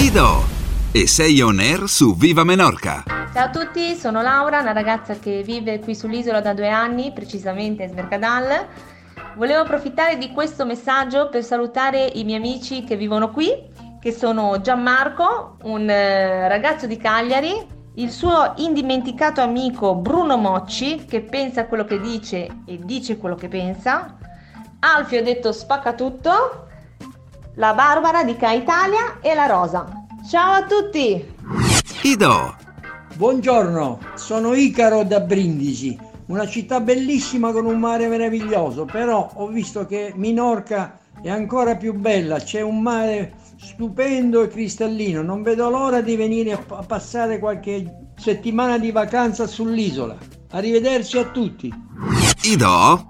Ido e sei on air su Viva Menorca. Ciao a tutti, sono Laura, una ragazza che vive qui sull'isola da due anni, precisamente a Smercadal. Volevo approfittare di questo messaggio per salutare i miei amici che vivono qui, che sono Gianmarco, un eh, ragazzo di Cagliari, il suo indimenticato amico Bruno Mocci, che pensa quello che dice e dice quello che pensa, Alfio detto spacca tutto, la Barbara di Ca Italia e la Rosa. Ciao a tutti! Ido Buongiorno, sono Icaro da Brindisi, una città bellissima con un mare meraviglioso, però ho visto che Minorca è ancora più bella, c'è un mare stupendo e cristallino, non vedo l'ora di venire a a passare qualche settimana di vacanza sull'isola. Arrivederci a tutti. Ido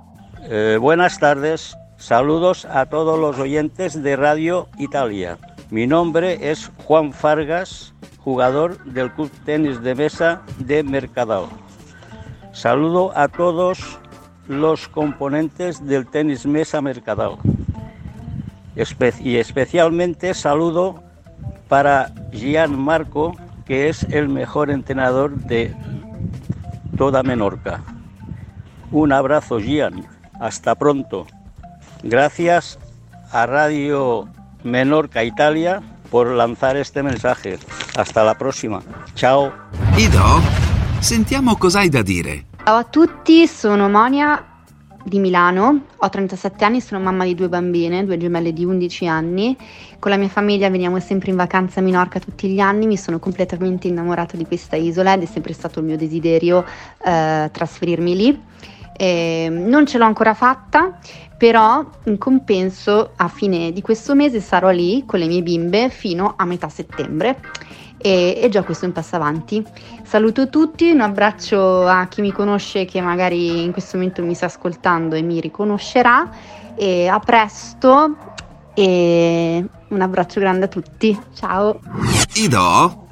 Eh, buenas tardes, saludos a todos los oyentes de Radio Italia. Mi nombre es Juan Fargas, jugador del Club Tenis de Mesa de Mercadal. Saludo a todos los componentes del Tenis Mesa Mercadal. Y especialmente saludo para Gian Marco, que es el mejor entrenador de toda Menorca. Un abrazo, Gian. Hasta pronto. Gracias a Radio Menorca Italia por lanzar este mensaje. Hasta la próxima. Chao. Ido Sentiamo cos'hai da dire. Ciao a tutti, sono Monia di Milano, ho 37 anni, sono mamma di due bambine, due gemelle di 11 anni. Con la mia famiglia veniamo sempre in vacanza a Minorca tutti gli anni, mi sono completamente innamorata di questa isola ed è sempre stato il mio desiderio eh, trasferirmi lì. Eh, non ce l'ho ancora fatta, però in compenso a fine di questo mese sarò lì con le mie bimbe fino a metà settembre e, e già questo è un passo avanti. Saluto tutti, un abbraccio a chi mi conosce che magari in questo momento mi sta ascoltando e mi riconoscerà e a presto e un abbraccio grande a tutti. Ciao! Ido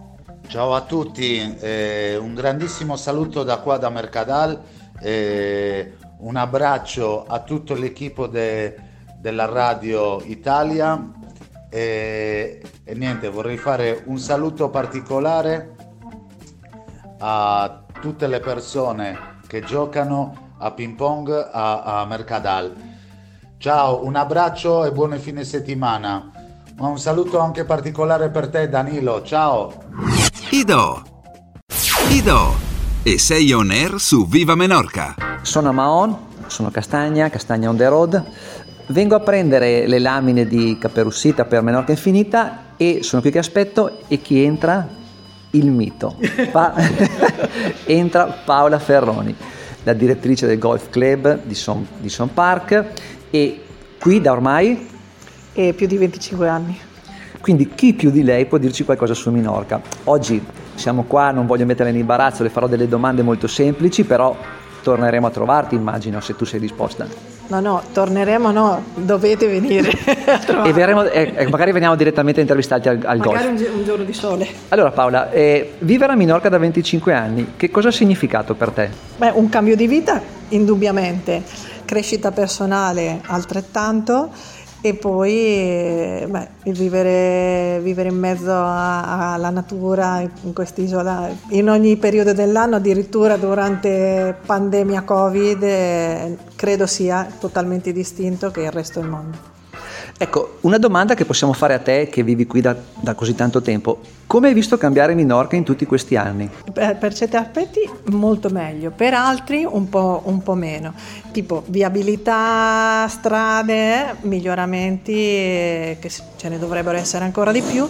Ciao a tutti, eh, un grandissimo saluto da qua da Mercadal, eh, un abbraccio a tutto l'equipo de- della Radio Italia e, e niente, vorrei fare un saluto particolare a tutte le persone che giocano a ping pong a, a Mercadal. Ciao, un abbraccio e buon fine settimana. Ma un saluto anche particolare per te Danilo, ciao! Ido Ido e sei on air su Viva Menorca. Sono a Maon, sono Castagna, Castagna on the road. Vengo a prendere le lamine di Caperussita per Menorca Infinita e sono qui che aspetto e chi entra? Il mito. Pa- entra Paola Ferroni, la direttrice del Golf Club di Son, di Son Park e qui da ormai e più di 25 anni. quindi chi più di lei può dirci qualcosa su Minorca? Oggi siamo qua, non voglio metterla in imbarazzo, le farò delle domande molto semplici, però torneremo a trovarti, immagino, se tu sei disposta. No, no, torneremo, no, dovete venire E verremo- eh, eh, magari veniamo direttamente a intervistarti al, al Magari golf. un, gi- un giorno di sole. Allora Paola, eh, vivere a Minorca da 25 anni, che cosa ha significato per te? Beh, un cambio di vita, indubbiamente. Crescita personale, altrettanto. E poi eh, beh, vivere, vivere in mezzo alla natura in quest'isola in ogni periodo dell'anno, addirittura durante pandemia Covid, eh, credo sia totalmente distinto che il resto del mondo. Ecco, una domanda che possiamo fare a te che vivi qui da, da così tanto tempo. Come hai visto cambiare Minorca in tutti questi anni? Per, per certi aspetti molto meglio, per altri un po', un po' meno, tipo viabilità, strade, miglioramenti eh, che ce ne dovrebbero essere ancora di più,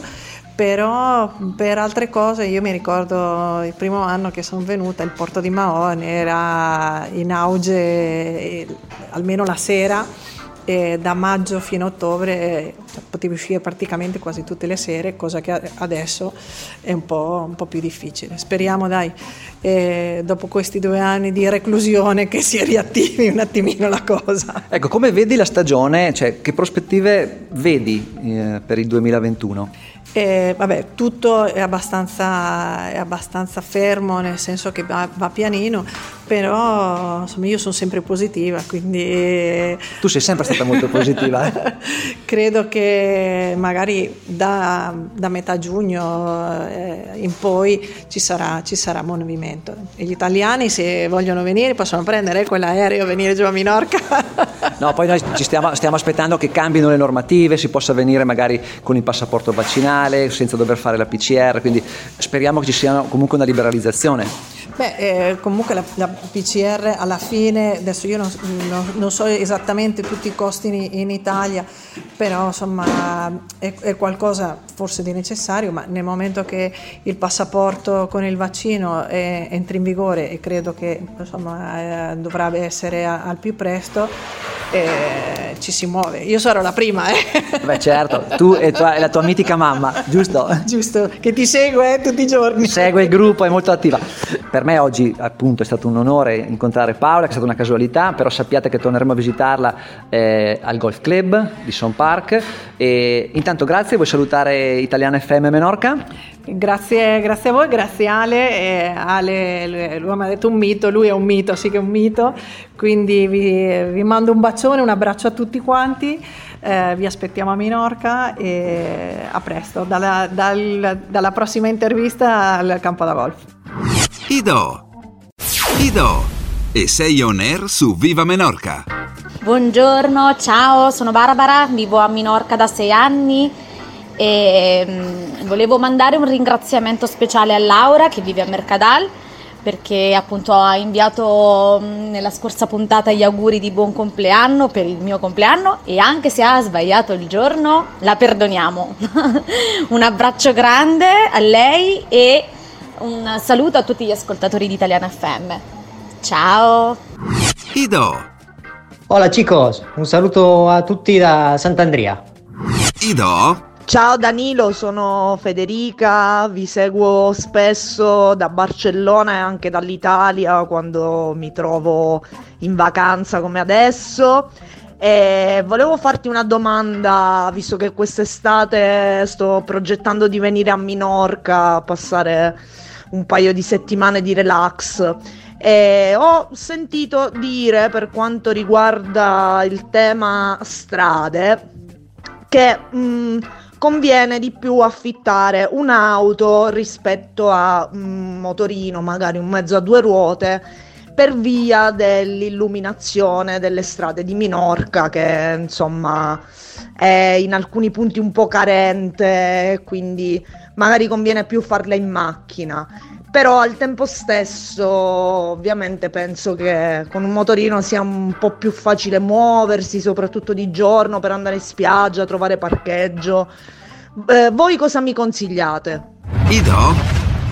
però per altre cose io mi ricordo il primo anno che sono venuta, il porto di Mahon era in auge eh, almeno la sera e da maggio fino a ottobre eh, cioè, potevi uscire praticamente quasi tutte le sere, cosa che adesso è un po', un po' più difficile. Speriamo, dai, eh, dopo questi due anni di reclusione che si riattivi un attimino la cosa. Ecco, come vedi la stagione, cioè che prospettive vedi eh, per il 2021? E, vabbè, tutto è abbastanza, è abbastanza, fermo, nel senso che va, va pianino, però insomma, io sono sempre positiva, quindi... Tu sei sempre stata molto positiva. Eh? Credo che magari da, da metà giugno eh, in poi ci sarà, ci sarà movimento. E gli italiani se vogliono venire possono prendere quell'aereo e venire giù a Minorca. no, poi noi ci stiamo, stiamo aspettando che cambino le normative, si possa venire magari con il passaporto vaccinale, senza dover fare la PCR, quindi speriamo che ci sia comunque una liberalizzazione. Beh, eh, comunque la, la, PCR alla fine, adesso io non, non, non, so esattamente tutti i costi in, in Italia, però insomma è, è, qualcosa forse di necessario, ma nel momento che il passaporto con il vaccino è, entri in vigore e credo che insomma, eh, dovrebbe essere a, al più presto, eh, ci si muove. Io sarò la prima, eh. Beh certo, tu e, tua, la tua mitica mamma, giusto? Giusto, che ti segue eh, tutti i giorni. Segue il gruppo, è molto attiva. Per me oggi appunto è stato un onore incontrare Paola, che è stata una casualità, però sappiate che torneremo a visitarla eh, al Golf Club di Son Park. E intanto grazie, vuoi salutare Italiana FM Menorca? Grazie, grazie a voi, grazie Ale. E Ale, lui mi ha detto un mito, lui è un mito, sì che è un mito, quindi vi, vi mando un bacione, un abbraccio a tutti quanti. Eh, vi aspettiamo a Minorca e a presto, dalla, dal, dalla prossima intervista al campo da golf. Ido, Ido e sei on air su Viva Menorca. Buongiorno, ciao, sono Barbara, vivo a Minorca da sei anni e mh, volevo mandare un ringraziamento speciale a Laura che vive a Mercadal perché appunto ha inviato nella scorsa puntata gli auguri di buon compleanno per il mio compleanno e anche se ha sbagliato il giorno la perdoniamo. un abbraccio grande a lei e un saluto a tutti gli ascoltatori di Italiana FM. Ciao! Ido! Hola chicos, un saluto a tutti da Sant'Andrea. Ido? Ciao Danilo, sono Federica, vi seguo spesso da Barcellona e anche dall'Italia quando mi trovo in vacanza come adesso. E volevo farti una domanda, visto che quest'estate sto progettando di venire a Minorca a passare un paio di settimane di relax. E ho sentito dire per quanto riguarda il tema strade che mh, mm, conviene di più affittare un'auto rispetto a un motorino, magari un mezzo a due ruote, per via dell'illuminazione delle strade di Minorca, che insomma è in alcuni punti un po' carente, quindi magari conviene più farla in macchina però al tempo stesso ovviamente penso che con un motorino sia un po' più facile muoversi, soprattutto di giorno per andare in spiaggia, trovare parcheggio. Eh, voi cosa mi consigliate? Ido,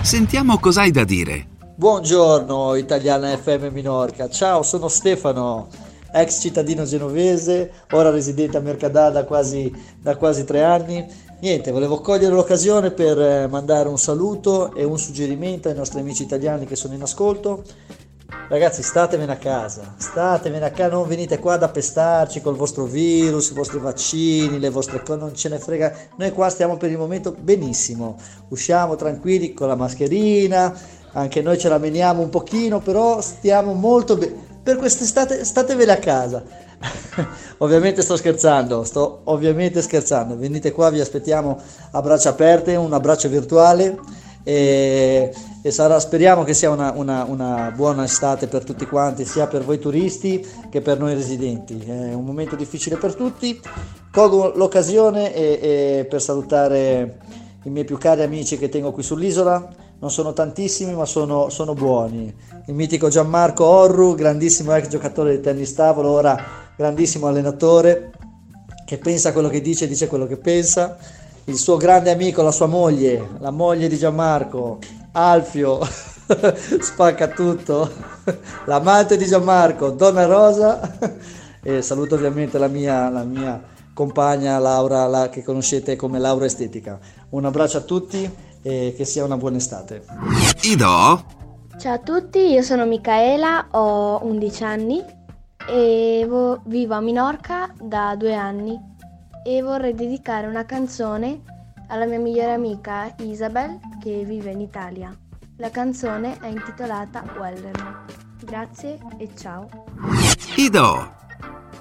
sentiamo cosa hai da dire. Buongiorno Italiana FM Minorca, ciao sono Stefano, ex cittadino genovese, ora residente a Mercadà da quasi, da quasi tre anni Niente, volevo cogliere l'occasione per eh, mandare un saluto e un suggerimento ai nostri amici italiani che sono in ascolto. Ragazzi, statevene a casa, statevene a casa, non venite qua ad pestarci col vostro virus, i vostri vaccini, le vostre cose, non ce ne frega. Noi qua stiamo per il momento benissimo, usciamo tranquilli con la mascherina, anche noi ce la meniamo un pochino, però stiamo molto bene. Per quest'estate statevene a casa ovviamente sto scherzando, sto ovviamente scherzando. Venite qua, vi aspettiamo a braccia aperte, un abbraccio virtuale e, e sarà, speriamo che sia una, una, una, buona estate per tutti quanti, sia per voi turisti che per noi residenti. È un momento difficile per tutti. Colgo l'occasione e, e per salutare i miei più cari amici che tengo qui sull'isola. Non sono tantissimi, ma sono, sono buoni. Il mitico Gianmarco Orru, grandissimo ex giocatore di tennis tavolo, ora grandissimo allenatore che pensa quello che dice dice quello che pensa. Il suo grande amico, la sua moglie, la moglie di Gianmarco, Alfio, spacca tutto. L'amante di Gianmarco, Donna Rosa. E saluto ovviamente la mia, la mia compagna Laura, la, che conoscete come Laura Estetica. Un abbraccio a tutti e che sia una buona estate. Ido? Ciao a tutti, io sono Micaela, ho 11 anni e vo- vivo a Minorca da due anni e vorrei dedicare una canzone alla mia migliore amica Isabel che vive in Italia. La canzone è intitolata Wellern. Grazie e ciao. Ido